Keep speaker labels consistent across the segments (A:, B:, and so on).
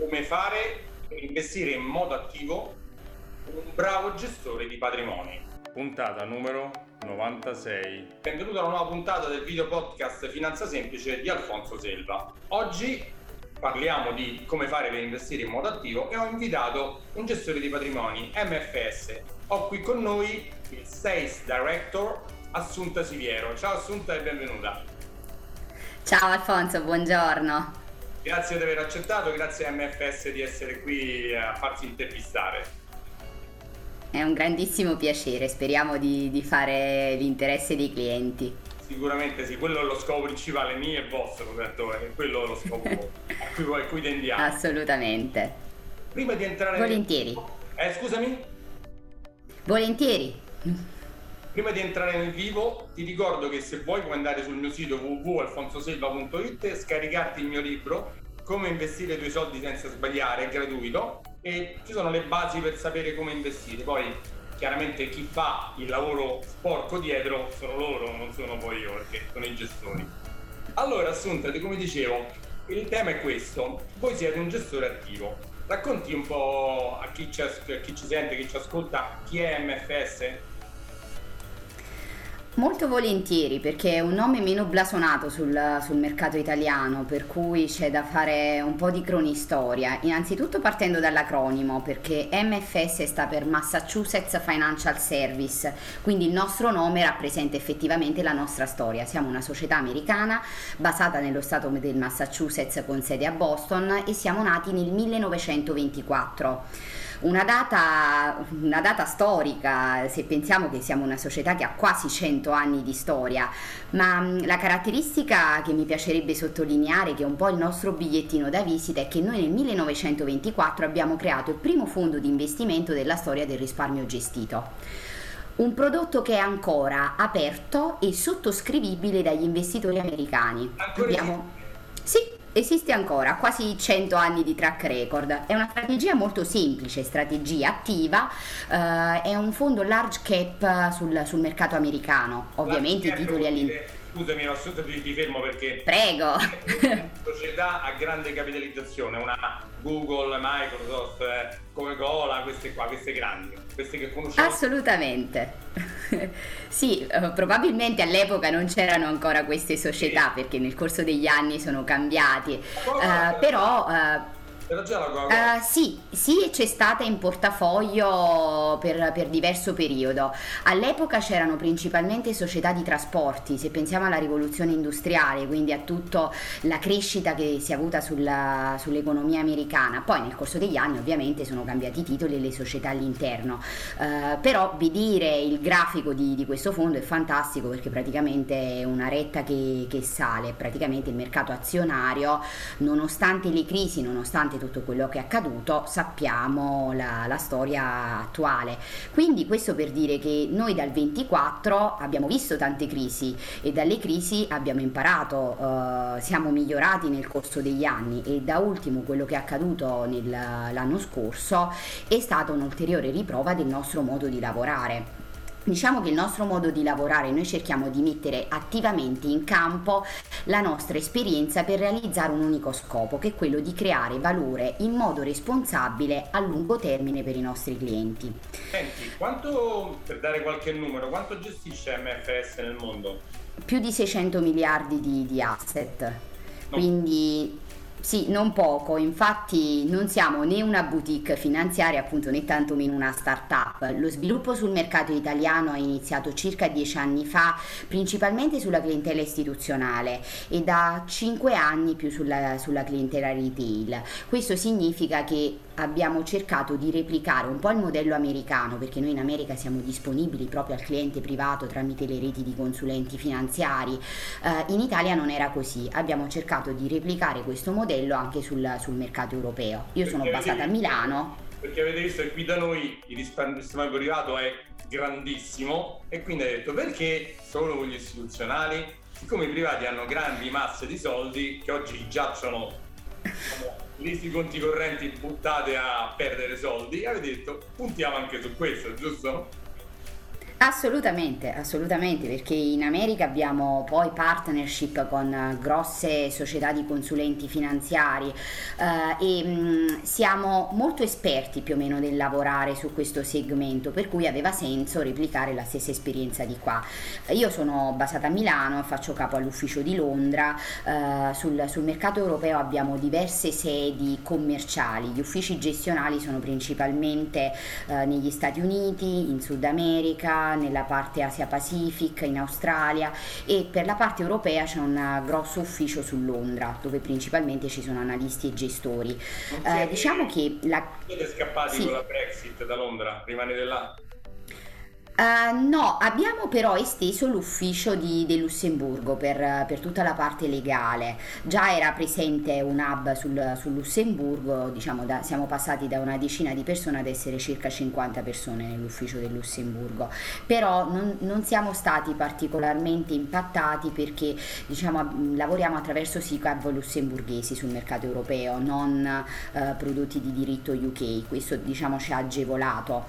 A: come fare per investire in modo attivo un bravo gestore di patrimoni.
B: Puntata numero 96.
A: Benvenuto alla nuova puntata del video podcast Finanza Semplice di Alfonso Selva. Oggi parliamo di come fare per investire in modo attivo e ho invitato un gestore di patrimoni MFS. Ho qui con noi il Sales Director Assunta Siviero. Ciao Assunta e benvenuta.
C: Ciao Alfonso, buongiorno.
A: Grazie di aver accettato, grazie a MFS di essere qui a farsi intervistare.
C: È un grandissimo piacere, speriamo di, di fare l'interesse dei clienti.
A: Sicuramente sì, quello è lo scopo principale mio e vostro, certo, è quello è lo scopo a, cui, a cui tendiamo.
C: Assolutamente.
A: Prima di entrare...
C: Volentieri.
A: Nel... Eh, scusami?
C: Volentieri.
A: Prima di entrare nel vivo, ti ricordo che se vuoi puoi andare sul mio sito www.alfonsoselva.it scaricarti il mio libro Come investire i tuoi soldi senza sbagliare, è gratuito e ci sono le basi per sapere come investire. Poi chiaramente chi fa il lavoro sporco dietro sono loro, non sono poi io, perché sono i gestori. Allora, Assunta, come dicevo, il tema è questo. Voi siete un gestore attivo. Racconti un po' a chi ci, a chi ci sente, chi ci ascolta, chi è MFS?
C: Molto volentieri perché è un nome meno blasonato sul, sul, mercato italiano, per cui c'è da fare un po' di cronistoria. Innanzitutto partendo dall'acronimo, perché MFS sta per Massachusetts Financial Service, quindi il nostro nome rappresenta effettivamente la nostra storia. Siamo una società americana basata nello stato del Massachusetts con sede a Boston e siamo nati nel 1924 una data, una data storica, se pensiamo che siamo una società che ha quasi 100 anni di storia, ma mm, la caratteristica che mi piacerebbe sottolineare, che è un po' il nostro bigliettino da visita, è che noi nel 1924 abbiamo creato il primo fondo di investimento della storia del risparmio gestito. Un prodotto che è ancora aperto e sottoscrivibile dagli investitori americani.
A: Abbiamo...
C: Sì, esiste ancora, quasi 100 anni di track record. È una strategia molto semplice, strategia attiva, eh, è un fondo large cap sul, sul mercato americano, ovviamente i titoli all'interno.
A: Scusami, ma sotto ti, ti fermo perché...
C: Prego!
A: società a grande capitalizzazione, una Google, Microsoft, eh, Coca-Cola, queste qua, queste grandi, queste che conosciamo.
C: Assolutamente. sì, eh, probabilmente all'epoca non c'erano ancora queste società perché nel corso degli anni sono cambiati, uh, però...
A: Era già la Coca-Cola?
C: Uh, sì, sì, c'è stata in portafoglio per, per, diverso periodo. All'epoca c'erano principalmente società di trasporti, se pensiamo alla rivoluzione industriale, quindi a tutta la crescita che si è avuta sulla, sull'economia americana. Poi nel corso degli anni ovviamente sono cambiati i titoli e le società all'interno. Uh, però vedere il grafico di, di, questo fondo è fantastico perché praticamente è una retta che, che sale, praticamente il mercato azionario, nonostante le crisi, nonostante tutto quello che è accaduto, sappiamo la, la storia attuale. Quindi questo per dire che noi dal 24 abbiamo visto tante crisi e dalle crisi abbiamo imparato, eh, siamo migliorati nel corso degli anni e da ultimo quello che è accaduto nel, l'anno scorso è stata un'ulteriore riprova del nostro modo di lavorare. Diciamo che il nostro modo di lavorare, noi cerchiamo di mettere attivamente in campo la nostra esperienza per realizzare un unico scopo, che è quello di creare valore in modo responsabile a lungo termine per i nostri clienti.
A: Senti, quanto, per dare qualche numero, quanto gestisce MFS nel mondo?
C: Più di 600 miliardi di, di asset. No. Quindi sì, non poco, infatti non siamo né una boutique finanziaria appunto né tantomeno una start-up. Lo sviluppo sul mercato italiano è iniziato circa dieci anni fa, principalmente sulla clientela istituzionale e da cinque anni più sulla, sulla clientela retail. Questo significa che abbiamo cercato di replicare un po' il modello americano, perché noi in America siamo disponibili proprio al cliente privato tramite le reti di consulenti finanziari. Uh, in Italia non era così, abbiamo cercato di replicare questo modello anche sul, sul mercato europeo. Io perché sono basata a Milano.
A: Perché avete visto che qui da noi il risparmio privato è grandissimo e quindi hai detto perché solo con gli istituzionali, siccome i privati hanno grandi masse di soldi che oggi giacciono sui conti correnti buttate a perdere soldi, avete detto puntiamo anche su questo, giusto?
C: Assolutamente, assolutamente, perché in America abbiamo poi partnership con grosse società di consulenti finanziari eh, e, mm, siamo molto esperti più o meno nel lavorare su questo segmento, per cui aveva senso replicare la stessa esperienza di qua. Io sono basata a Milano, faccio capo all'ufficio di Londra, eh, sul, sul mercato europeo abbiamo diverse sedi commerciali, gli uffici gestionali sono principalmente eh, negli Stati Uniti, in Sud America, nella parte Asia Pacific, in Australia e per la parte europea c'è un grosso ufficio su Londra dove principalmente ci sono analisti e gestori.
A: Eh, diciamo che la... Siete scappati sì. con la Brexit da Londra? Rimanete là?
C: Uh, no, abbiamo però esteso l'ufficio di, del Lussemburgo per, per, tutta la parte legale. Già era presente un hub sul, sul Lussemburgo, diciamo da, siamo passati da una decina di persone ad essere circa 50 persone nell'ufficio del Lussemburgo. Però non, non siamo stati particolarmente impattati perché diciamo, lavoriamo attraverso SICAV lussemburghesi sul mercato europeo, non uh, prodotti di diritto UK. Questo diciamo, ci ha agevolato.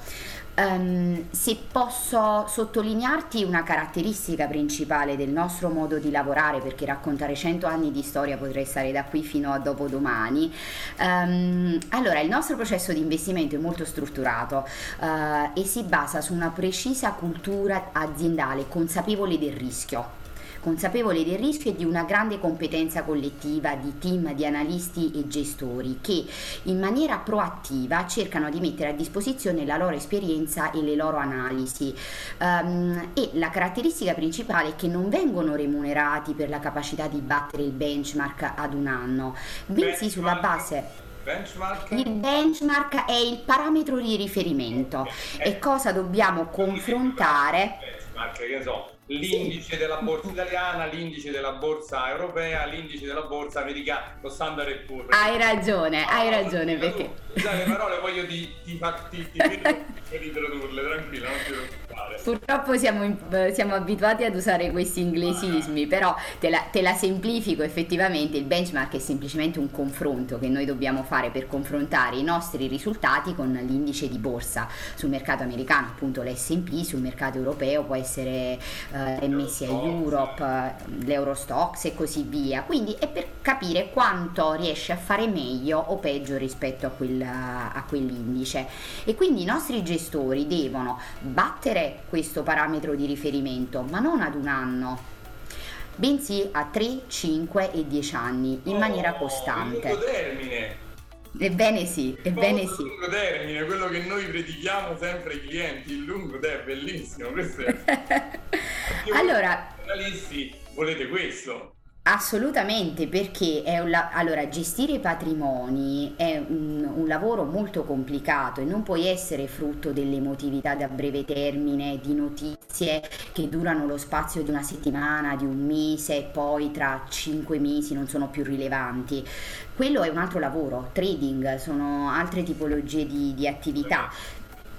C: Um, se posso sottolinearti una caratteristica principale del nostro modo di lavorare, perché raccontare 100 anni di storia potrei stare da qui fino a dopodomani, um, allora il nostro processo di investimento è molto strutturato uh, e si basa su una precisa cultura aziendale consapevole del rischio consapevole del rischio e di una grande competenza collettiva di team di analisti e gestori che in maniera proattiva cercano di mettere a disposizione la loro esperienza e le loro analisi. Um, e la caratteristica principale è che non vengono remunerati per la capacità di battere il benchmark ad un anno, bensì sulla base
A: Benchmark?
C: Il benchmark è il parametro di riferimento e cosa dobbiamo confrontare.
A: Benchmark, che so, l'indice della borsa italiana, l'indice della borsa europea, l'indice della borsa americana, lo standard Poor's.
C: Hai ragione, hai ragione perché...
A: Scusa, le parole voglio di, ti, ti, ti, ti riprodurle, tranquilla, non ti preoccupare.
C: Purtroppo siamo, siamo, abituati ad usare questi inglesismi, però te la, te la semplifico effettivamente, il benchmark è semplicemente un confronto che noi dobbiamo fare per confrontare i nostri risultati con l'indice di borsa sul mercato americano, appunto l'S&P, sul mercato europeo può essere... Eh, MSI Europe, l'Eurostox e così via. Quindi è per capire quanto riesce a fare meglio o peggio rispetto a, quel, a quell'indice. E quindi i nostri gestori devono battere questo parametro di riferimento, ma non ad un anno, bensì a 3, 5 e 10 anni in oh, maniera costante.
A: Lungo termine.
C: Ebbene sì, ebbene sì.
A: Il lungo termine, quello che noi predichiamo sempre ai clienti, il lungo termine, bellissimo, questo è...
C: allora,
A: giornalisti volete questo?
C: Assolutamente, perché è un la- allora, gestire i patrimoni è un, un, lavoro molto complicato e non puoi essere frutto dell'emotività da breve termine, di notizie che durano lo spazio di una settimana, di un mese e poi tra cinque mesi non sono più rilevanti. Quello è un altro lavoro, trading, sono altre tipologie di, di attività.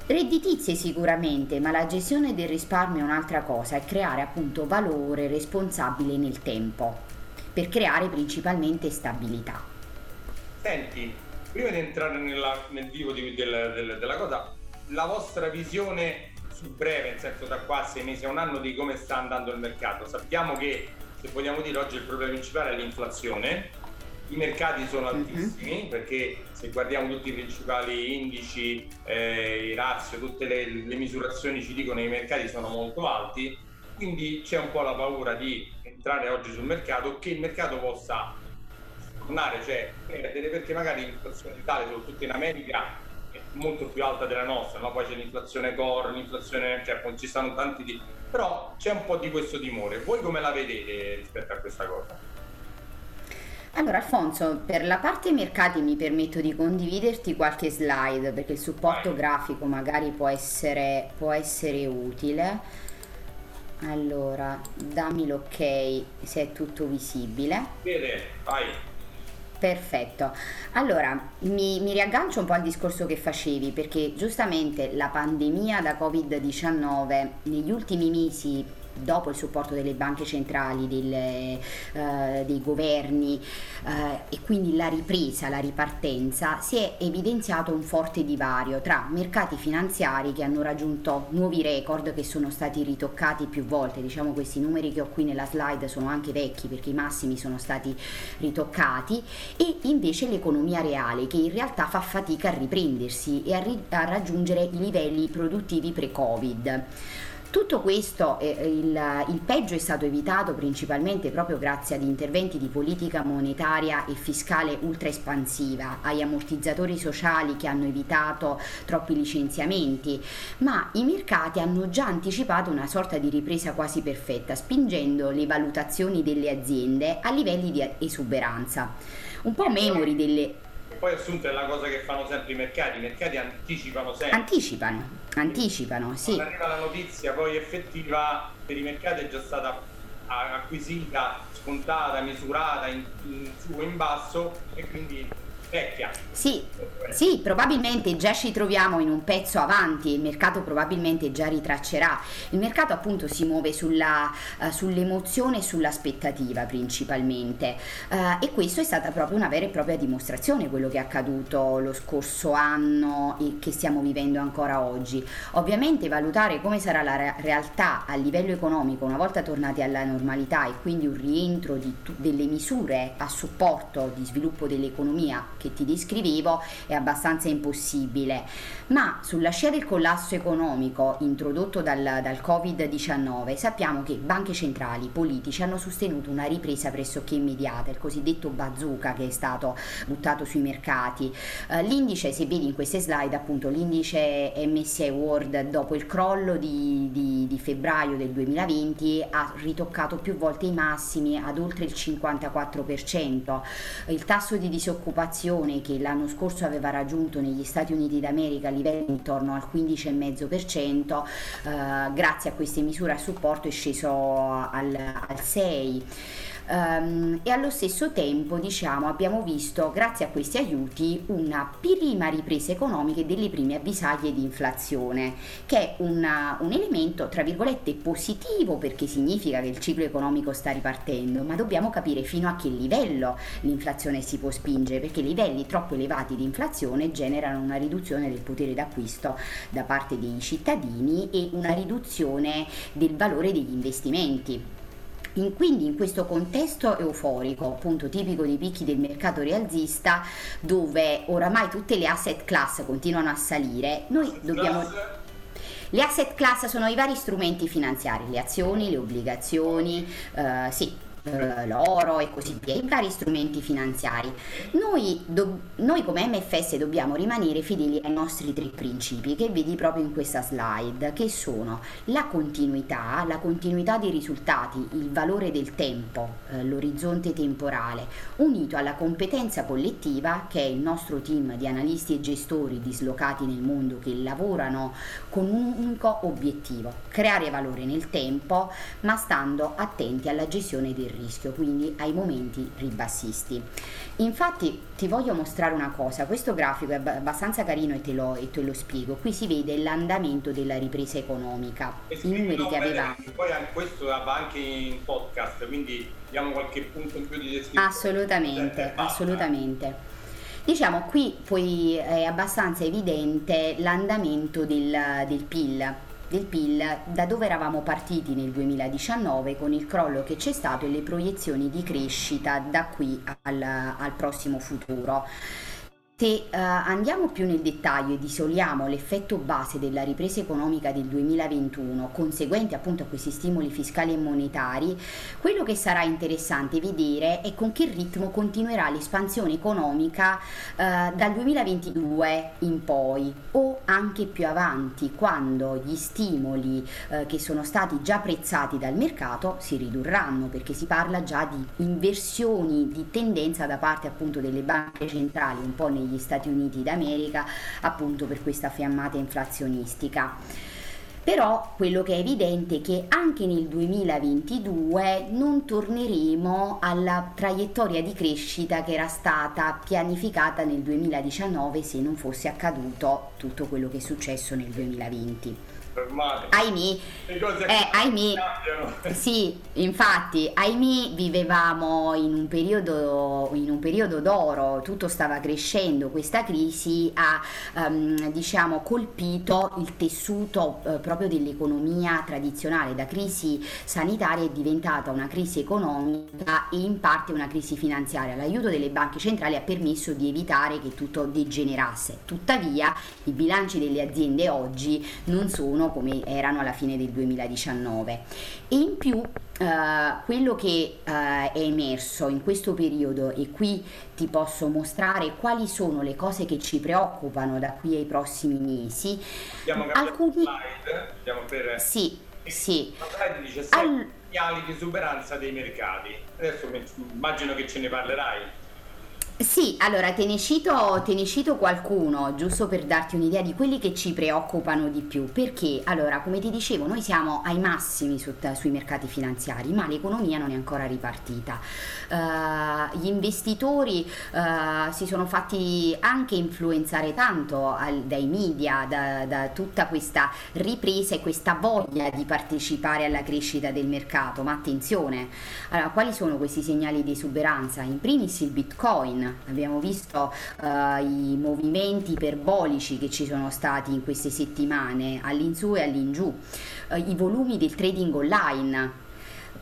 C: Redditizie sicuramente, ma la gestione del risparmio è un'altra cosa, è creare appunto valore responsabile nel tempo, per creare principalmente stabilità.
A: Senti, prima di entrare nella, nel vivo di, del, del, della cosa, la vostra visione sul breve, nel senso da qua a sei mesi a un anno, di come sta andando il mercato. Sappiamo che, se vogliamo dire, oggi il problema principale è l'inflazione, i mercati sono mhm. altissimi mm-hmm. perché se guardiamo tutti i principali indici, eh, i razio, tutte le, le, misurazioni ci dicono che i mercati sono molto alti, quindi c'è un po' la paura di entrare oggi sul mercato che il mercato possa tornare, cioè perdere perché magari l'inflazione totale, soprattutto in America, è molto più alta della nostra, no? poi c'è l'inflazione core, l'inflazione, cioè ci stanno tanti di... però c'è un po' di questo timore. Voi come la vedete rispetto a questa cosa?
C: Allora Alfonso, per la parte mercati mi permetto di condividerti qualche slide perché il supporto grafico magari può essere, può essere utile. Allora, dammi l'ok se è tutto visibile.
A: Bene, vai.
C: Perfetto. Allora, mi, mi, riaggancio un po' al discorso che facevi perché giustamente la pandemia da Covid-19 negli ultimi mesi dopo il supporto delle banche centrali, delle, eh, dei governi eh, e quindi la ripresa, la ripartenza, si è evidenziato un forte divario tra mercati finanziari che hanno raggiunto nuovi record che sono stati ritoccati più volte, diciamo questi numeri che ho qui nella slide sono anche vecchi perché i massimi sono stati ritoccati e invece l'economia reale che in realtà fa fatica a riprendersi e a, ri- a raggiungere i livelli produttivi pre-Covid. Tutto questo, eh, il, il, peggio è stato evitato principalmente proprio grazie ad interventi di politica monetaria e fiscale ultra espansiva, agli ammortizzatori sociali che hanno evitato troppi licenziamenti, ma i mercati hanno già anticipato una sorta di ripresa quasi perfetta, spingendo le valutazioni delle aziende a livelli di esuberanza. Un po' memori delle
A: poi assunto è la cosa che fanno sempre i mercati, i mercati anticipano sempre.
C: Anticipano, anticipano, sì.
A: Quando arriva la notizia poi effettiva, per i mercati è già stata acquisita, scontata, misurata in, in su e in basso e quindi vecchia.
C: Sì, sì, probabilmente già ci troviamo in un pezzo avanti, il mercato probabilmente già ritraccerà. Il mercato appunto si muove sulla, uh, sull'emozione e sull'aspettativa principalmente uh, e questo è stata proprio una vera e propria dimostrazione quello che è accaduto lo scorso anno e che stiamo vivendo ancora oggi. Ovviamente valutare come sarà la re- realtà a livello economico una volta tornati alla normalità e quindi un rientro di t- delle misure a supporto di sviluppo dell'economia che ti descrivevo è abbastanza impossibile, ma sulla scia del collasso economico introdotto dal, dal Covid-19 sappiamo che banche centrali, politici hanno sostenuto una ripresa pressoché immediata, il cosiddetto bazooka che è stato buttato sui mercati. Uh, l'indice, se vedi in queste slide, appunto l'indice MSI World dopo il crollo di, di, di febbraio del 2020 ha ritoccato più volte i massimi ad oltre il 54%. Il tasso di disoccupazione inflazione che l'anno scorso aveva raggiunto negli Stati Uniti d'America livelli intorno al 15,5%, eh, grazie a queste misure a supporto è sceso al, al 6%. Um, e allo stesso tempo diciamo abbiamo visto grazie a questi aiuti una prima ripresa economica e delle prime avvisaglie di inflazione che è una, un elemento tra virgolette positivo perché significa che il ciclo economico sta ripartendo ma dobbiamo capire fino a che livello l'inflazione si può spingere perché livelli troppo elevati di inflazione generano una riduzione del potere d'acquisto da parte dei cittadini e una riduzione del valore degli investimenti in, quindi in questo contesto euforico, appunto tipico dei picchi del mercato rialzista, dove oramai tutte le asset class continuano a salire, noi dobbiamo... Le asset class sono i vari strumenti finanziari, le azioni, le obbligazioni, eh, sì, l'oro e così via, i vari strumenti finanziari. Noi, do, noi, come MFS dobbiamo rimanere fedeli ai nostri tre principi che vedi proprio in questa slide, che sono la continuità, la continuità dei risultati, il valore del tempo, eh, l'orizzonte temporale, unito alla competenza collettiva che è il nostro team di analisti e gestori dislocati nel mondo che lavorano con un unico obiettivo, creare valore nel tempo, ma stando attenti alla gestione del rischio, quindi ai momenti ribassisti. Infatti ti voglio mostrare una cosa, questo grafico è abbastanza carino e te lo, e te lo spiego, qui si vede l'andamento della ripresa economica, i numeri che avevamo.
A: Poi questo va anche in podcast, quindi diamo qualche punto in più di descrizione.
C: Assolutamente, assolutamente. Diciamo qui poi è abbastanza evidente l'andamento del, del PIL del PIL da dove eravamo partiti nel 2019 con il crollo che c'è stato e le proiezioni di crescita da qui al, al prossimo futuro. Se uh, andiamo più nel dettaglio ed isoliamo l'effetto base della ripresa economica del 2021, conseguente appunto a questi stimoli fiscali e monetari, quello che sarà interessante vedere è con che ritmo continuerà l'espansione economica uh, dal 2022 in poi o anche più avanti, quando gli stimoli uh, che sono stati già prezzati dal mercato si ridurranno, perché si parla già di inversioni di tendenza da parte appunto delle banche centrali un po' negli negli Stati Uniti d'America appunto per questa fiammata inflazionistica. Però quello che è evidente è che anche nel 2022 non torneremo alla traiettoria di crescita che era stata pianificata nel 2019 se non fosse accaduto tutto quello che è successo nel 2020.
A: Ormai.
C: Ahimè,
A: Le cose
C: eh,
A: cambiano.
C: sì, infatti, ahimè, vivevamo in un, periodo, in un periodo d'oro, tutto stava crescendo, questa crisi ha ehm, diciamo, colpito il tessuto eh, proprio dell'economia tradizionale, da crisi sanitaria è diventata una crisi economica e in parte una crisi finanziaria. L'aiuto delle banche centrali ha permesso di evitare che tutto degenerasse, tuttavia i bilanci delle aziende oggi non sono come erano alla fine del 2019 e in più eh, quello che eh, è emerso in questo periodo e qui ti posso mostrare quali sono le cose che ci preoccupano da qui ai prossimi mesi
A: Abbiamo cambiato
C: alcuni
A: slide, andiamo per...
C: sì sì
A: slide dice
C: Al-
A: segnali di esuberanza dei mercati. Adesso immagino che ce ne parlerai.
C: Sì, allora te ne, cito, te ne cito qualcuno, giusto per darti un'idea di quelli che ci preoccupano di più, perché allora, come ti dicevo, noi siamo ai massimi su- sui mercati finanziari, ma l'economia non è ancora ripartita. Eh, gli investitori eh, si sono fatti anche influenzare tanto al- dai media, da, da tutta questa ripresa e questa voglia di partecipare alla crescita del mercato, ma attenzione, allora, quali sono questi segnali di esuberanza? In primis il Bitcoin, abbiamo visto eh, i movimenti iperbolici che ci sono stati in queste settimane, all'insù e all'ingiù, Eh, i volumi del trading online.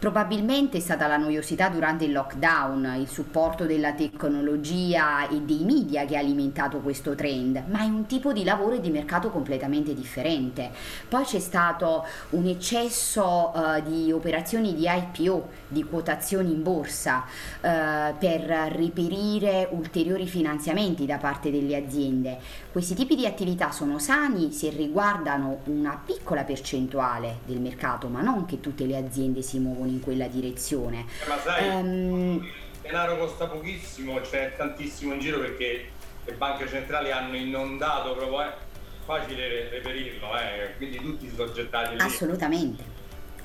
C: Probabilmente è stata la noiosità durante il lockdown, il supporto della tecnologia e dei media che ha alimentato questo trend, ma è un tipo di lavoro e di mercato completamente differente. Poi c'è stato un eccesso eh, di operazioni di IPO, di quotazioni in borsa, eh, per reperire ulteriori finanziamenti da parte delle aziende. Questi tipi di attività sono sani se riguardano una piccola percentuale del mercato, ma non che tutte le aziende si muovono in quella direzione.
A: Eh, Ma sai,
C: Ehm,
A: il denaro costa pochissimo, c'è tantissimo in giro perché le banche centrali hanno inondato proprio, è facile re- reperirlo, eh, quindi tutti si sono gettati lì.
C: Assolutamente.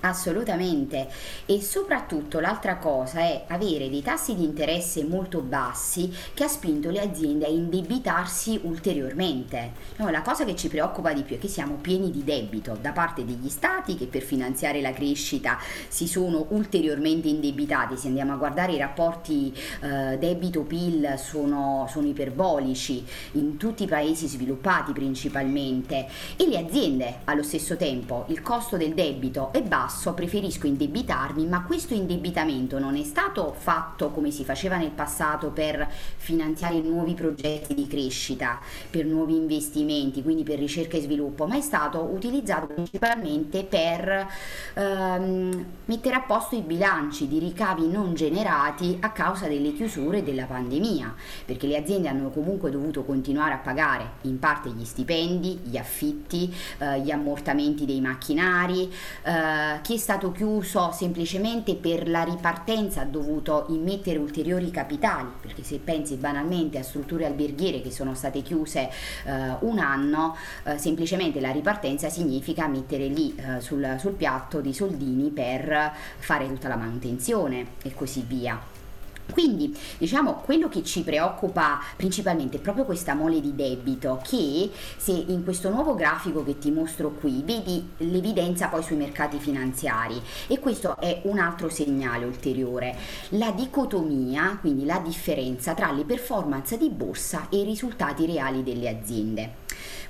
C: Assolutamente e soprattutto l'altra cosa è avere dei tassi di interesse molto bassi che ha spinto le aziende a indebitarsi ulteriormente. No, la cosa che ci preoccupa di più è che siamo pieni di debito da parte degli stati che per finanziare la crescita si sono ulteriormente indebitati. Se andiamo a guardare i rapporti eh, debito-PIL sono, sono iperbolici in tutti i paesi sviluppati principalmente e le aziende allo stesso tempo il costo del debito è basso, preferisco indebitarmi, ma questo indebitamento non è stato fatto come si faceva nel passato per finanziare nuovi progetti di crescita, per nuovi investimenti, quindi per ricerca e sviluppo, ma è stato utilizzato principalmente per ehm, mettere a posto i bilanci di ricavi non generati a causa delle chiusure della pandemia, perché le aziende hanno comunque dovuto continuare a pagare in parte gli stipendi, gli affitti, eh, gli ammortamenti dei macchinari, eh, chi è stato chiuso semplicemente per la ripartenza ha dovuto immettere ulteriori capitali, perché se pensi banalmente a strutture alberghiere che sono state chiuse eh, un anno, eh, semplicemente la ripartenza significa mettere lì eh, sul, sul piatto dei soldini per fare tutta la manutenzione e così via. Quindi diciamo quello che ci preoccupa principalmente è proprio questa mole di debito che se in questo nuovo grafico che ti mostro qui vedi l'evidenza poi sui mercati finanziari e questo è un altro segnale ulteriore, la dicotomia, quindi la differenza tra le performance di borsa e i risultati reali delle aziende.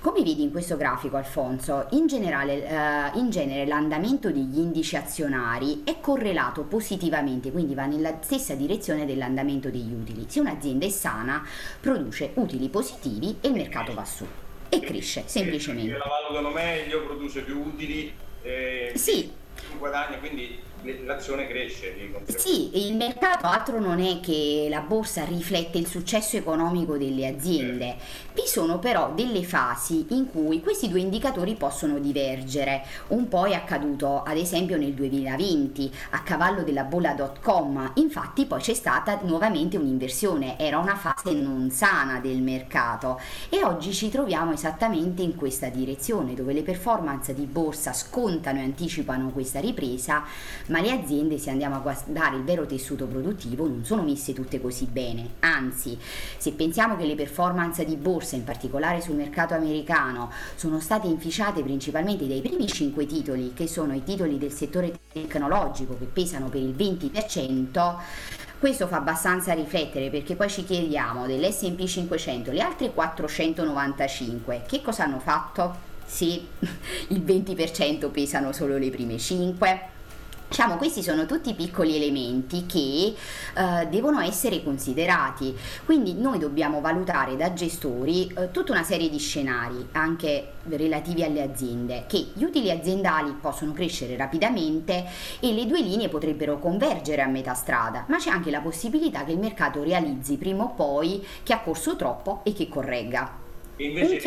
C: Come vedi in questo grafico, Alfonso, in, generale, eh, in genere l'andamento degli indici azionari è correlato positivamente, quindi va nella stessa direzione dell'andamento degli utili. Se un'azienda è sana, produce utili positivi e il mercato va su e cresce semplicemente.
A: Perché la valutano meglio, produce più utili, eh,
C: Sì,
A: guadagna, quindi l'azione cresce.
C: Sì, il mercato altro non è che la borsa riflette il successo economico delle aziende. Vi sono però delle fasi in cui questi due indicatori possono divergere. Un po' è accaduto ad esempio nel 2020 a cavallo della bolla.com, infatti poi c'è stata nuovamente un'inversione, era una fase non sana del mercato e oggi ci troviamo esattamente in questa direzione dove le performance di borsa scontano e anticipano questa ripresa, ma le aziende, se andiamo a guardare il vero tessuto produttivo, non sono messe tutte così bene. Anzi, se pensiamo che le performance di borsa, in particolare sul mercato americano, sono state inficiate principalmente dai primi 5 titoli, che sono i titoli del settore tecnologico, che pesano per il 20%, questo fa abbastanza riflettere perché poi ci chiediamo dell'SP 500, le altre 495, che cosa hanno fatto? Sì, il 20% pesano solo le prime 5 Diciamo, questi sono tutti piccoli elementi che eh, devono essere considerati, quindi noi dobbiamo valutare da gestori eh, tutta una serie di scenari, anche relativi alle aziende, che gli utili aziendali possono crescere rapidamente e le due linee potrebbero convergere a metà strada, ma c'è anche la possibilità che il mercato realizzi prima o poi che ha corso troppo e che corregga.
A: Invece...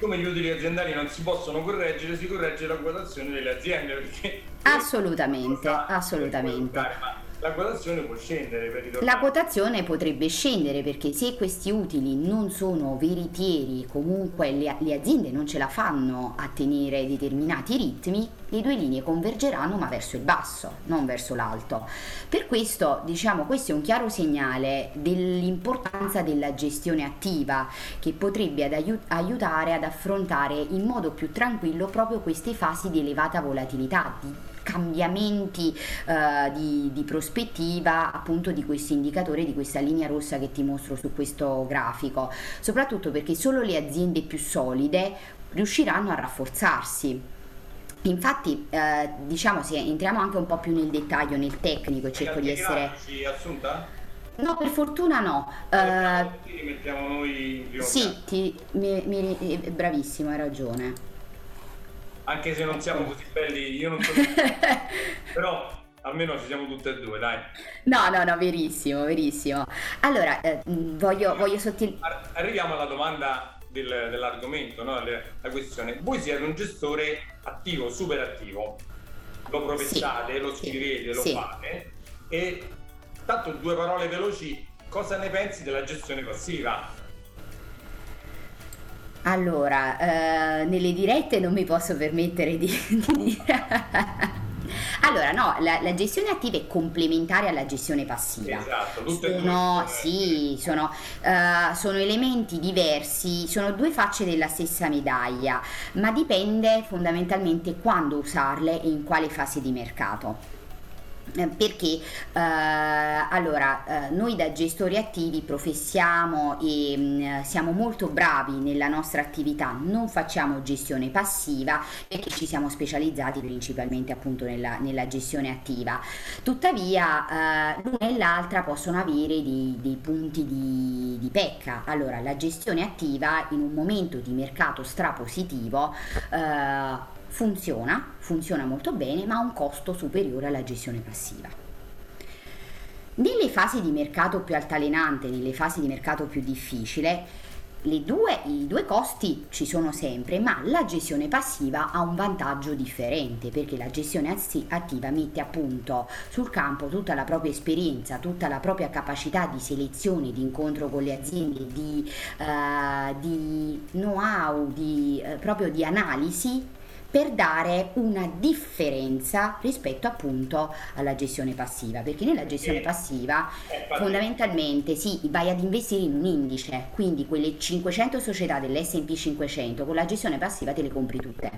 A: come gli utili aziendali non si possono correggere, si corregge la quotazione delle aziende
C: Assolutamente, assolutamente.
A: La quotazione può scendere per.
C: La quotazione potrebbe scendere perché se questi utili non sono veritieri, comunque le, le, aziende non ce la fanno a tenere determinati ritmi, le due linee convergeranno ma verso il basso, non verso l'alto. Per questo, diciamo, questo è un chiaro segnale dell'importanza della gestione attiva che potrebbe ad aiut- aiutare ad affrontare in modo più tranquillo proprio queste fasi di elevata volatilità, di cambiamenti uh, di, di, prospettiva appunto di questo indicatore, di questa linea rossa che ti mostro su questo grafico, soprattutto perché solo le aziende più solide riusciranno a rafforzarsi. Infatti, eh, diciamo, se entriamo anche un po' più nel dettaglio, nel tecnico, e cerco di essere...
A: Assunta?
C: No, per fortuna no.
A: Uh, ti mettiamo noi
C: Sì, ti, mi, mi, eh, bravissimo, hai ragione
A: anche se non siamo così belli, io non so, però almeno ci siamo tutte e due, dai.
C: No, no, no, verissimo, verissimo. Allora, eh, voglio, voglio sottolineare...
A: Arriviamo alla domanda del, dell'argomento, no? la questione. Voi siete un gestore attivo, super attivo, lo professate, sì, lo scrivete, sì, lo sì. fate e tanto due parole veloci, cosa ne pensi della gestione passiva?
C: Allora, eh, nelle dirette non mi posso permettere di, di dire... Allora, no, la, la, gestione attiva è complementare alla gestione passiva.
A: Esatto, tutte
C: sono, sì, sono, uh, sono elementi diversi, sono due facce della stessa medaglia, ma dipende fondamentalmente quando usarle e in quale fase di mercato. Eh, perché eh, allora eh, noi da gestori attivi professiamo e mh, mm, siamo molto bravi nella nostra attività. Non facciamo gestione passiva perché ci siamo specializzati principalmente appunto nella, nella gestione attiva. Tuttavia eh, l'una e l'altra possono avere dei, dei punti di, di, pecca. Allora la gestione attiva in un momento di mercato strapositivo eh, funziona, funziona molto bene, ma ha un costo superiore alla gestione passiva. Nelle fasi di mercato più altalenante, nelle fasi di mercato più difficile, due, i due costi ci sono sempre, ma la gestione passiva ha un vantaggio differente perché la gestione attiva mette appunto sul campo tutta la propria esperienza, tutta la propria capacità di selezione, di incontro con le aziende, di, uh, di know-how, di, uh, proprio di analisi per dare una differenza rispetto appunto alla gestione passiva, perché nella gestione passiva eh, fondamentalmente sì, vai ad investire in un indice, quindi quelle 500 società dell'S&P 500 con la gestione passiva te le compri tutte.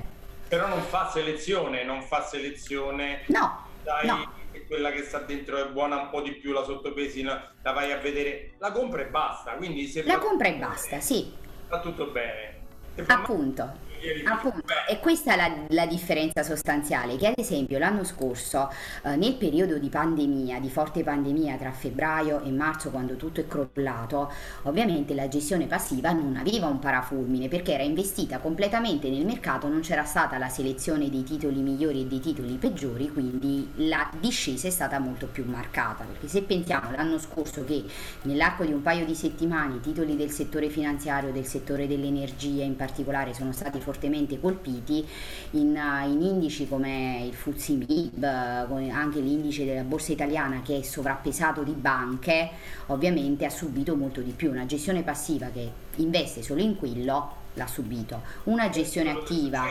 A: Però non fa selezione, non fa selezione.
C: No.
A: Dai,
C: no.
A: quella che sta dentro è buona un po' di più, la sottopesi la vai a vedere, la compra e basta. Quindi se
C: la compra e basta, sì.
A: Va tutto bene.
C: Appunto. Appunto, e questa è la, la, differenza sostanziale, che ad esempio l'anno scorso, eh, nel periodo di pandemia, di forte pandemia tra febbraio e marzo, quando tutto è crollato, ovviamente la gestione passiva non aveva un parafulmine perché era investita completamente nel mercato, non c'era stata la selezione dei titoli migliori e dei titoli peggiori, quindi la discesa è stata molto più marcata, perché se pensiamo l'anno scorso che nell'arco di un paio di settimane i titoli del settore finanziario, del settore dell'energia in particolare sono stati fortemente fortemente colpiti in, in indici come il FTSE MIB, anche l'indice della borsa italiana che è sovrappesato di banche, ovviamente ha subito molto di più. Una gestione passiva che investe solo in quello l'ha subito. Una gestione attiva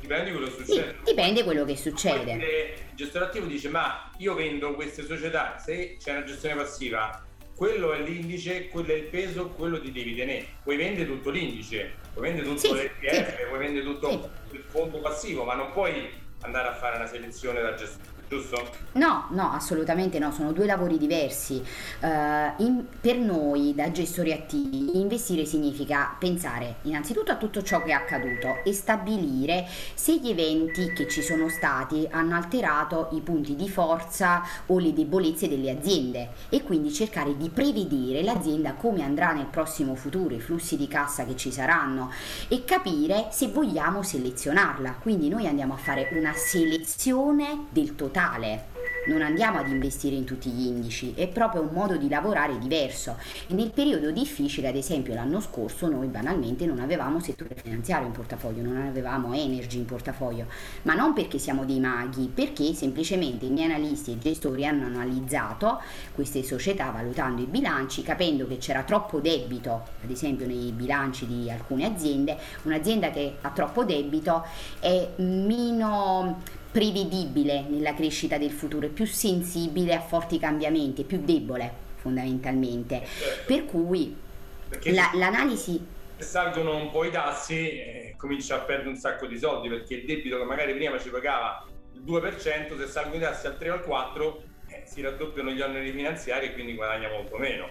A: dipende quello che succede.
C: Sì, dipende quello che succede.
A: Il gestore attivo dice ma io vendo queste società, se c'è una gestione passiva, quello è l'indice, quello è il peso, quello ti devi tenere. Puoi vendere tutto l'indice, puoi vendere tutto sì, l'ETF, sì. puoi vendere tutto sì. il fondo passivo, ma non puoi andare a fare una selezione da gestore giusto?
C: No, no, assolutamente no, sono due lavori diversi. Uh, in, per noi da gestori attivi investire significa pensare innanzitutto a tutto ciò che è accaduto e stabilire se gli eventi che ci sono stati hanno alterato i punti di forza o le debolezze delle aziende e quindi cercare di prevedere l'azienda come andrà nel prossimo futuro, i flussi di cassa che ci saranno e capire se vogliamo selezionarla. Quindi noi andiamo a fare una selezione del totale totale. Non andiamo ad investire in tutti gli indici, è proprio un modo di lavorare diverso. E nel periodo difficile, ad esempio l'anno scorso, noi banalmente non avevamo settore finanziario in portafoglio, non avevamo energy in portafoglio, ma non perché siamo dei maghi, perché semplicemente i miei analisti e gestori hanno analizzato queste società valutando i bilanci, capendo che c'era troppo debito, ad esempio nei bilanci di alcune aziende, un'azienda che ha troppo debito è meno prevedibile nella crescita del futuro, è più sensibile a forti cambiamenti, è più debole fondamentalmente. Certo. Per cui la, l'analisi...
A: Se salgono un po' i tassi eh, comincia a perdere un sacco di soldi perché il debito che magari prima ci pagava il 2%, se salgono i tassi al 3 o al 4 eh, si raddoppiano gli oneri finanziari e quindi guadagna molto meno.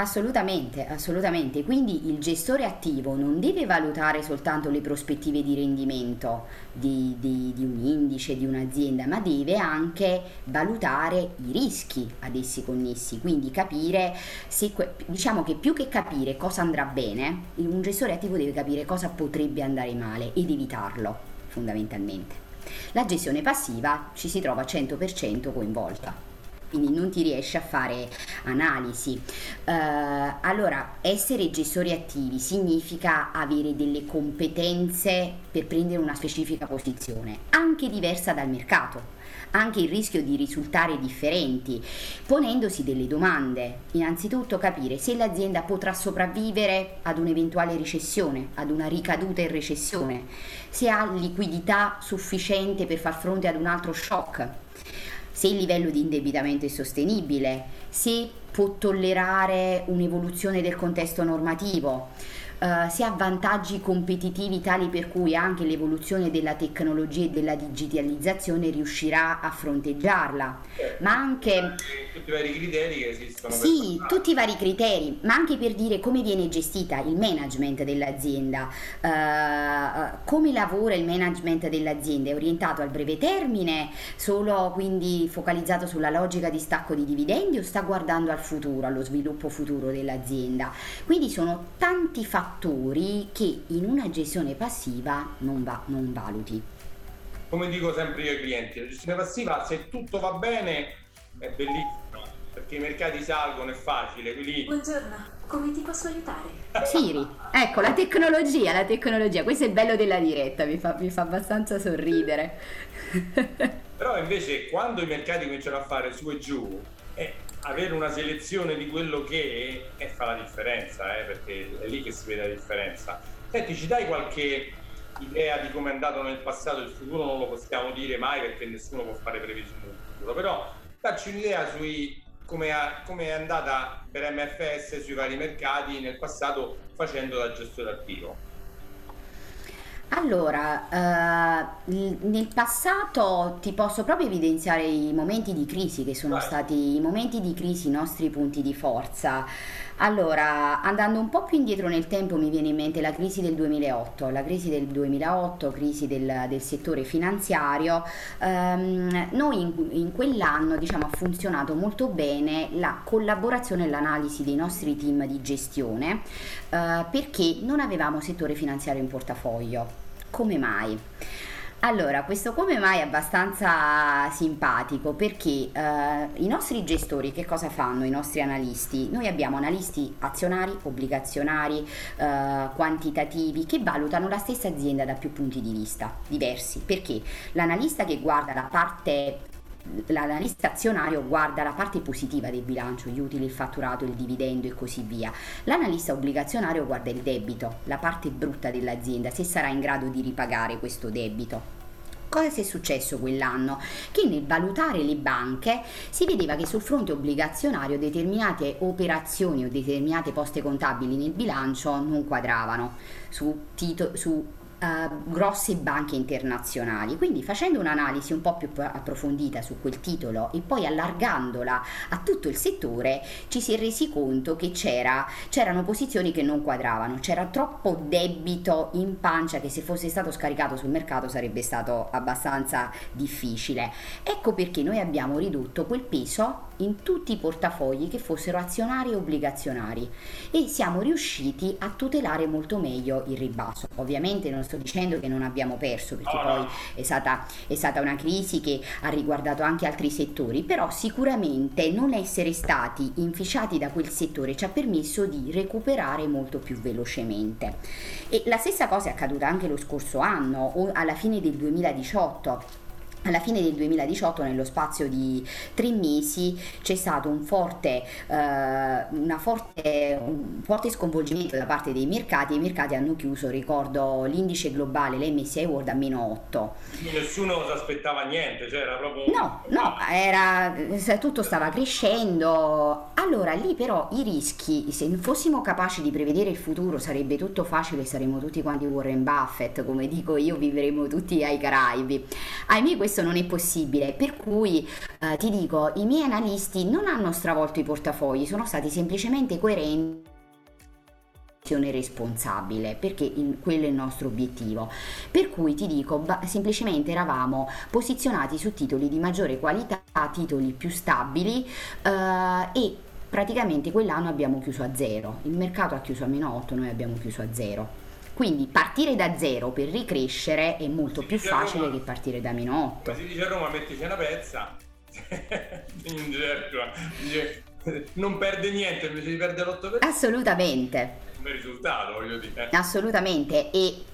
C: Assolutamente, assolutamente. Quindi il gestore attivo non deve valutare soltanto le prospettive di rendimento di, di, di, un indice, di un'azienda, ma deve anche valutare i rischi ad essi connessi. Quindi capire se, diciamo che più che capire cosa andrà bene, un gestore attivo deve capire cosa potrebbe andare male ed evitarlo, fondamentalmente. La gestione passiva ci si trova 100% coinvolta quindi non ti riesci a fare analisi. Uh, allora, essere gestori attivi significa avere delle competenze per prendere una specifica posizione, anche diversa dal mercato anche il rischio di risultare differenti, ponendosi delle domande. Innanzitutto capire se l'azienda potrà sopravvivere ad un'eventuale recessione, ad una ricaduta in recessione, se ha liquidità sufficiente per far fronte ad un altro shock se il livello di indebitamento è sostenibile, se può tollerare un'evoluzione del contesto normativo, uh, si ha vantaggi competitivi tali per cui anche l'evoluzione della tecnologia e della digitalizzazione riuscirà a fronteggiarla, ma anche
A: tutti i vari criteri che esistono.
C: Sì, tutti i vari criteri, ma anche per dire come viene gestita il management dell'azienda, uh, come lavora il management dell'azienda, è orientato al breve termine, solo quindi focalizzato sulla logica di stacco di dividendi o sta guardando al futuro, allo sviluppo futuro dell'azienda. Quindi sono tanti fattori fattori che in una gestione passiva non, va, non valuti.
A: Come dico sempre io ai clienti, la gestione passiva se tutto va bene è bellissimo perché i mercati salgono, è facile. Quindi...
D: Buongiorno, come ti posso aiutare?
C: Siri, ecco la tecnologia, la tecnologia, questo è il bello della diretta, mi fa, mi fa abbastanza sorridere.
A: Però invece quando i mercati cominciano a fare su e giù, eh, avere una selezione di quello che è, fa la differenza, eh, perché è lì che si vede la differenza. Senti, ci dai qualche idea di come è andato nel passato, il futuro non lo possiamo dire mai perché nessuno può fare previsioni del futuro, però darci un'idea sui come, è andata per MFS sui vari mercati nel passato facendo da gestore attivo.
C: Allora, eh, nel passato ti posso proprio evidenziare i momenti di crisi che sono Vai. stati i momenti di crisi, i nostri punti di forza. Allora, andando un po' più indietro nel tempo mi viene in mente la crisi del 2008, la crisi del 2008, crisi del, del settore finanziario. Um, noi in, in, quell'anno diciamo, ha funzionato molto bene la collaborazione e l'analisi dei nostri team di gestione uh, perché non avevamo settore finanziario in portafoglio. Come mai? Allora, questo come mai è abbastanza simpatico perché eh, i nostri gestori che cosa fanno, i nostri analisti? Noi abbiamo analisti azionari, obbligazionari, eh, quantitativi che valutano la stessa azienda da più punti di vista diversi. Perché l'analista che guarda la parte l'analista azionario guarda la parte positiva del bilancio, gli utili, il fatturato, il dividendo e così via. L'analista obbligazionario guarda il debito, la parte brutta dell'azienda, se sarà in grado di ripagare questo debito. Cosa si è successo quell'anno? Che nel valutare le banche si vedeva che sul fronte obbligazionario determinate operazioni o determinate poste contabili nel bilancio non quadravano su, tito- su uh, grosse banche internazionali. Quindi facendo un'analisi un po' più approfondita su quel titolo e poi allargandola a tutto il settore, ci si è resi conto che c'era, c'erano posizioni che non quadravano, c'era troppo debito in pancia che se fosse stato scaricato sul mercato sarebbe stato abbastanza difficile. Ecco perché noi abbiamo ridotto quel peso in tutti i portafogli che fossero azionari e obbligazionari e siamo riusciti a tutelare molto meglio il ribasso. Ovviamente non sto dicendo che non abbiamo perso perché poi è stata, è stata una crisi che ha riguardato anche altri settori, però sicuramente non essere stati inficiati da quel settore ci ha permesso di recuperare molto più velocemente. E la stessa cosa è accaduta anche lo scorso anno o alla fine del 2018 alla fine del 2018, nello spazio di tre mesi, c'è stato un forte, eh, forte, un forte, sconvolgimento da parte dei mercati. I mercati hanno chiuso, ricordo, l'indice globale, l'MSI World a meno 8.
A: Nessuno si aspettava niente, cioè era proprio...
C: No, no, era, tutto stava crescendo. Allora lì però i rischi, se fossimo capaci di prevedere il futuro sarebbe tutto facile, saremmo tutti quanti Warren Buffett, come dico io, vivremmo tutti ai Caraibi. Ahimè questo non è possibile, per cui eh, ti dico, i miei analisti non hanno stravolto i portafogli, sono stati semplicemente coerenti responsabile perché il, quello è il nostro obiettivo. Per cui ti dico ba- semplicemente eravamo posizionati su titoli di maggiore qualità titoli più stabili eh, e praticamente quell'anno abbiamo chiuso a zero. Il mercato ha chiuso a meno 8 noi abbiamo chiuso a zero quindi partire da zero per ricrescere è molto più facile Roma, che partire da meno 8.
A: Si dice a Roma mettici una pezza, in gergo, non perde niente invece di perdere l'8%.
C: Assolutamente.
A: Un risultato, voglio dire.
C: Assolutamente. E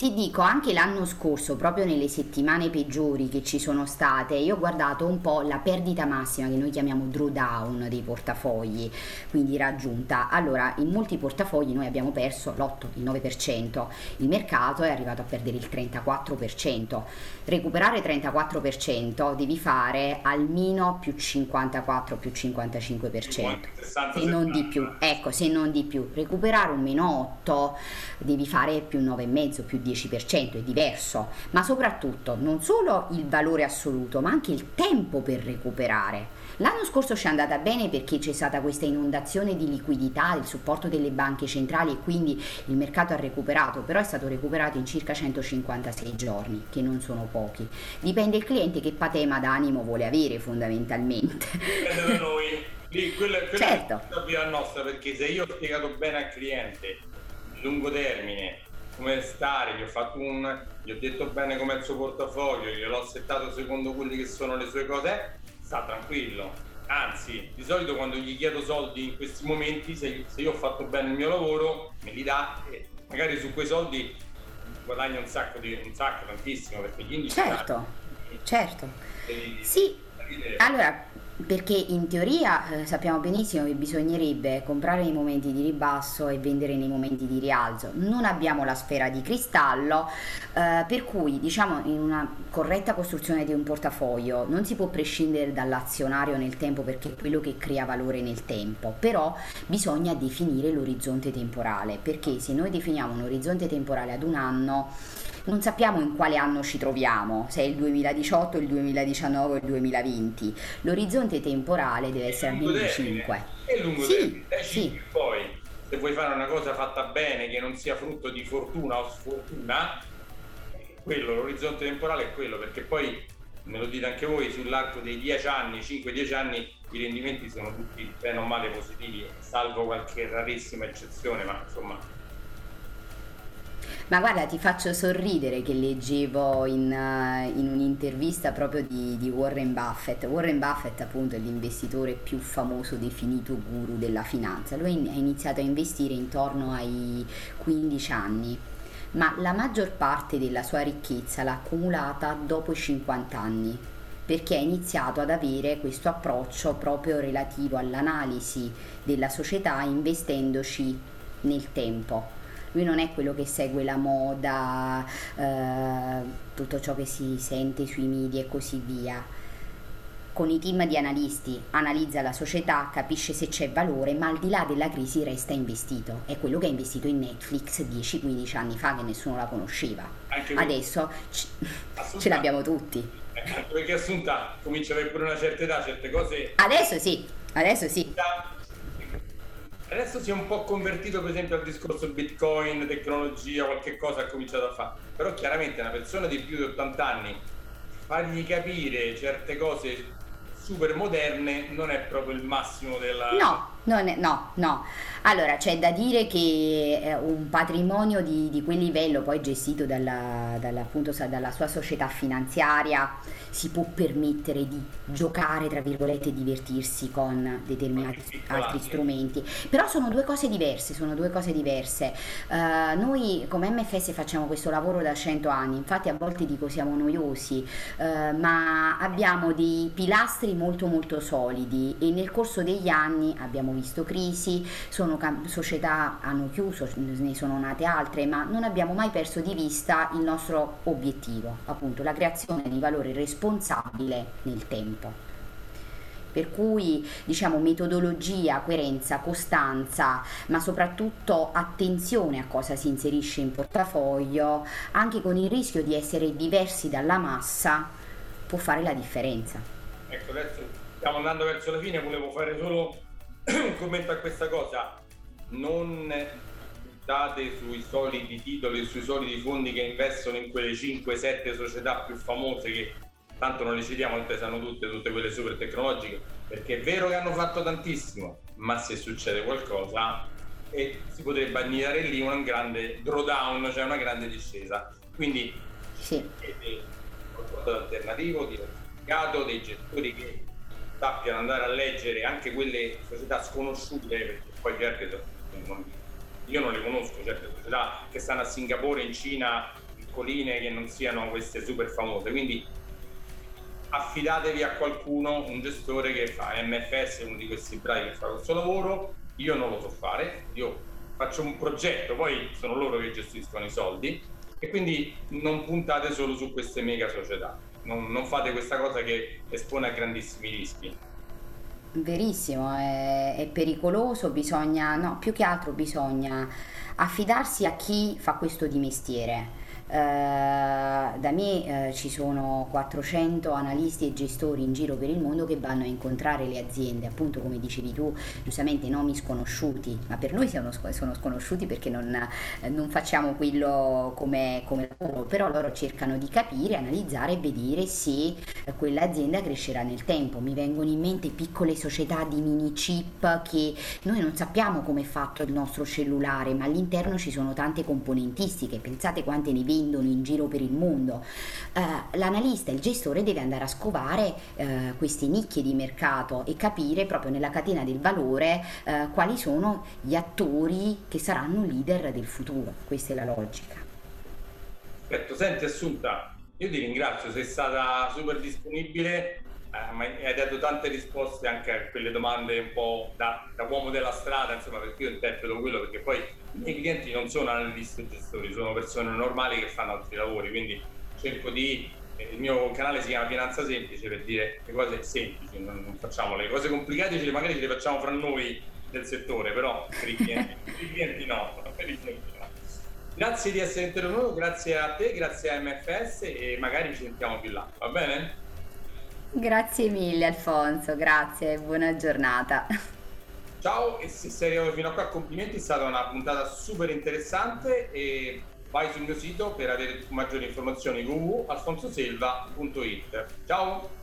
C: ti dico, anche l'anno scorso, proprio nelle settimane peggiori che ci sono state, io ho guardato un po' la perdita massima che noi chiamiamo drawdown dei portafogli, quindi raggiunta. Allora, in molti portafogli noi abbiamo perso l'8, il 9%, il mercato è arrivato a perdere il 34%. Recuperare 34% devi fare almeno più 54, più 55%, se non di più. Ecco, se non di più. Recuperare un meno 8 devi fare più 9,5, più 10 10%, è diverso, ma soprattutto non solo il valore assoluto, ma anche il tempo per recuperare. L'anno scorso ci è andata bene perché c'è stata questa inondazione di liquidità, il supporto delle banche centrali e quindi il mercato ha recuperato, però è stato recuperato in circa 156 giorni, che non sono pochi. Dipende il cliente che patema d'animo vuole avere fondamentalmente.
A: Dipende da noi. Lì, quella, quella certo. è la nostra perché se io ho spiegato bene al cliente lungo termine come stare, gli ho fatto un, gli ho detto bene com'è il suo portafoglio, gliel'ho settato secondo quelle che sono le sue cose, sta tranquillo. Anzi, di solito quando gli chiedo soldi in questi momenti, se, se io ho fatto bene il mio lavoro, me li dà e magari su quei soldi guadagno un sacco, di, un sacco tantissimo perché gli indici...
C: Certo, certo. Sì, allora perché in teoria eh, sappiamo benissimo che bisognerebbe comprare nei momenti di ribasso e vendere nei momenti di rialzo. Non abbiamo la sfera di cristallo, eh, per cui diciamo in una corretta costruzione di un portafoglio non si può prescindere dall'azionario nel tempo perché è quello che crea valore nel tempo, però bisogna definire l'orizzonte temporale, perché se noi definiamo un orizzonte temporale ad un anno non sappiamo in quale anno ci troviamo, se è il 2018, il 2019 o il 2020. L'orizzonte temporale deve essere almeno di 5.
A: E lungo sì, termine. sì. Poi, se vuoi fare una cosa fatta bene, che non sia frutto di fortuna o sfortuna, quello, l'orizzonte temporale è quello, perché poi, me lo dite anche voi, sull'arco dei 10 anni, 5-10 anni, i rendimenti sono tutti bene o male positivi, salvo qualche rarissima eccezione, ma insomma
C: ma guarda, ti faccio sorridere che leggevo in, uh, in un'intervista proprio di, di, Warren Buffett. Warren Buffett appunto è l'investitore più famoso definito guru della finanza. Lui ha iniziato a investire intorno ai 15 anni, ma la maggior parte della sua ricchezza l'ha accumulata dopo i 50 anni perché ha iniziato ad avere questo approccio proprio relativo all'analisi della società investendoci nel tempo. Lui non è quello che segue la moda, eh, tutto ciò che si sente sui media e così via con i team di analisti, analizza la società, capisce se c'è valore, ma al di là della crisi resta investito. È quello che ha investito in Netflix 10-15 anni fa che nessuno la conosceva. Adesso c- ce l'abbiamo tutti.
A: Perché Assunta comincia a avere pure una certa età, certe cose...
C: Adesso sì, adesso sì.
A: Adesso si è un po' convertito per esempio al discorso Bitcoin, tecnologia, qualche cosa ha cominciato a fare. Però chiaramente una persona di più di 80 anni fargli capire certe cose super moderne non è proprio il massimo della...
C: No, è, no, no. Allora, c'è da dire che un patrimonio di, di quel livello, poi gestito dalla, dalla, appunto, dalla sua società finanziaria, si può permettere di giocare, tra virgolette, e divertirsi con determinati altri strumenti. Però sono due cose diverse, sono due cose diverse. Uh, noi come MFS facciamo questo lavoro da 100 anni, infatti a volte dico siamo noiosi, uh, ma abbiamo dei pilastri molto molto solidi e nel corso degli anni abbiamo visto crisi, sono società hanno chiuso, ne sono nate altre, ma non abbiamo mai perso di vista il nostro obiettivo, appunto la creazione di valore responsabile nel tempo. Per cui diciamo metodologia, coerenza, costanza, ma soprattutto attenzione a cosa si inserisce in portafoglio, anche con il rischio di essere diversi dalla massa, può fare la differenza.
A: Ecco, adesso stiamo andando verso la fine, volevo fare solo commento a questa cosa. Non buttate sui soliti titoli, sui soliti fondi che investono in quelle 5-7 società più famose che tanto non le citiamo, tutte sanno tutte, tutte quelle super tecnologiche, perché è vero che hanno fatto tantissimo, ma se succede qualcosa e si potrebbe annidare lì un grande drawdown, cioè una grande discesa. Quindi sì. qualcosa d'alternativo, diversificato, dei gestori che sappiano andare a leggere anche quelle società sconosciute, perché poi certe non, io non le conosco, certe società che stanno a Singapore, in Cina, piccoline, che non siano queste super famose. Quindi affidatevi a qualcuno, un gestore che fa MFS, uno di questi bravi che fa questo lavoro. Io non lo so fare, io faccio un progetto, poi sono loro che gestiscono i soldi e quindi non puntate solo su queste mega società non, non fate questa cosa che espone a grandissimi rischi.
C: Verissimo, è, è, pericoloso, bisogna, no, più che altro bisogna affidarsi a chi fa questo di mestiere da me eh, ci sono 400 analisti e gestori in giro per il mondo che vanno a incontrare le aziende, appunto come dicevi tu, giustamente nomi sconosciuti, ma per noi sono, sono sconosciuti perché non, non facciamo quello come, come, lavoro, però loro cercano di capire, analizzare e vedere se quell'azienda crescerà nel tempo. Mi vengono in mente piccole società di mini chip che noi non sappiamo come è fatto il nostro cellulare, ma all'interno ci sono tante componentistiche, pensate quante ne vendono in giro per il mondo. Eh, l'analista, il gestore deve andare a scovare eh, queste nicchie di mercato e capire proprio nella catena del valore eh, quali sono gli attori che saranno leader del futuro. Questa è la logica.
A: Perfetto, senti Assunta, io ti ringrazio, sei stata super disponibile, eh, hai dato tante risposte anche a quelle domande un po' da, da uomo della strada, insomma, perché io interpreto quello, perché poi i miei clienti non sono analisti e gestori, sono persone normali che fanno altri lavori, quindi cerco di eh, il mio canale si chiama Finanza Semplice per dire le cose semplici, non, non facciamo le cose complicate, ce magari ce le facciamo fra noi del settore, però per i clienti, per i clienti no, per i clienti no. Grazie di essere intervenuto, grazie a te, grazie a MFS e magari ci sentiamo più là, va bene?
C: Grazie mille Alfonso, grazie, buona giornata.
A: Ciao e se sei arrivato fino a qua complimenti, è stata una puntata super interessante e vai sul mio sito per avere maggiori informazioni www.alfonsoselva.it. Ciao!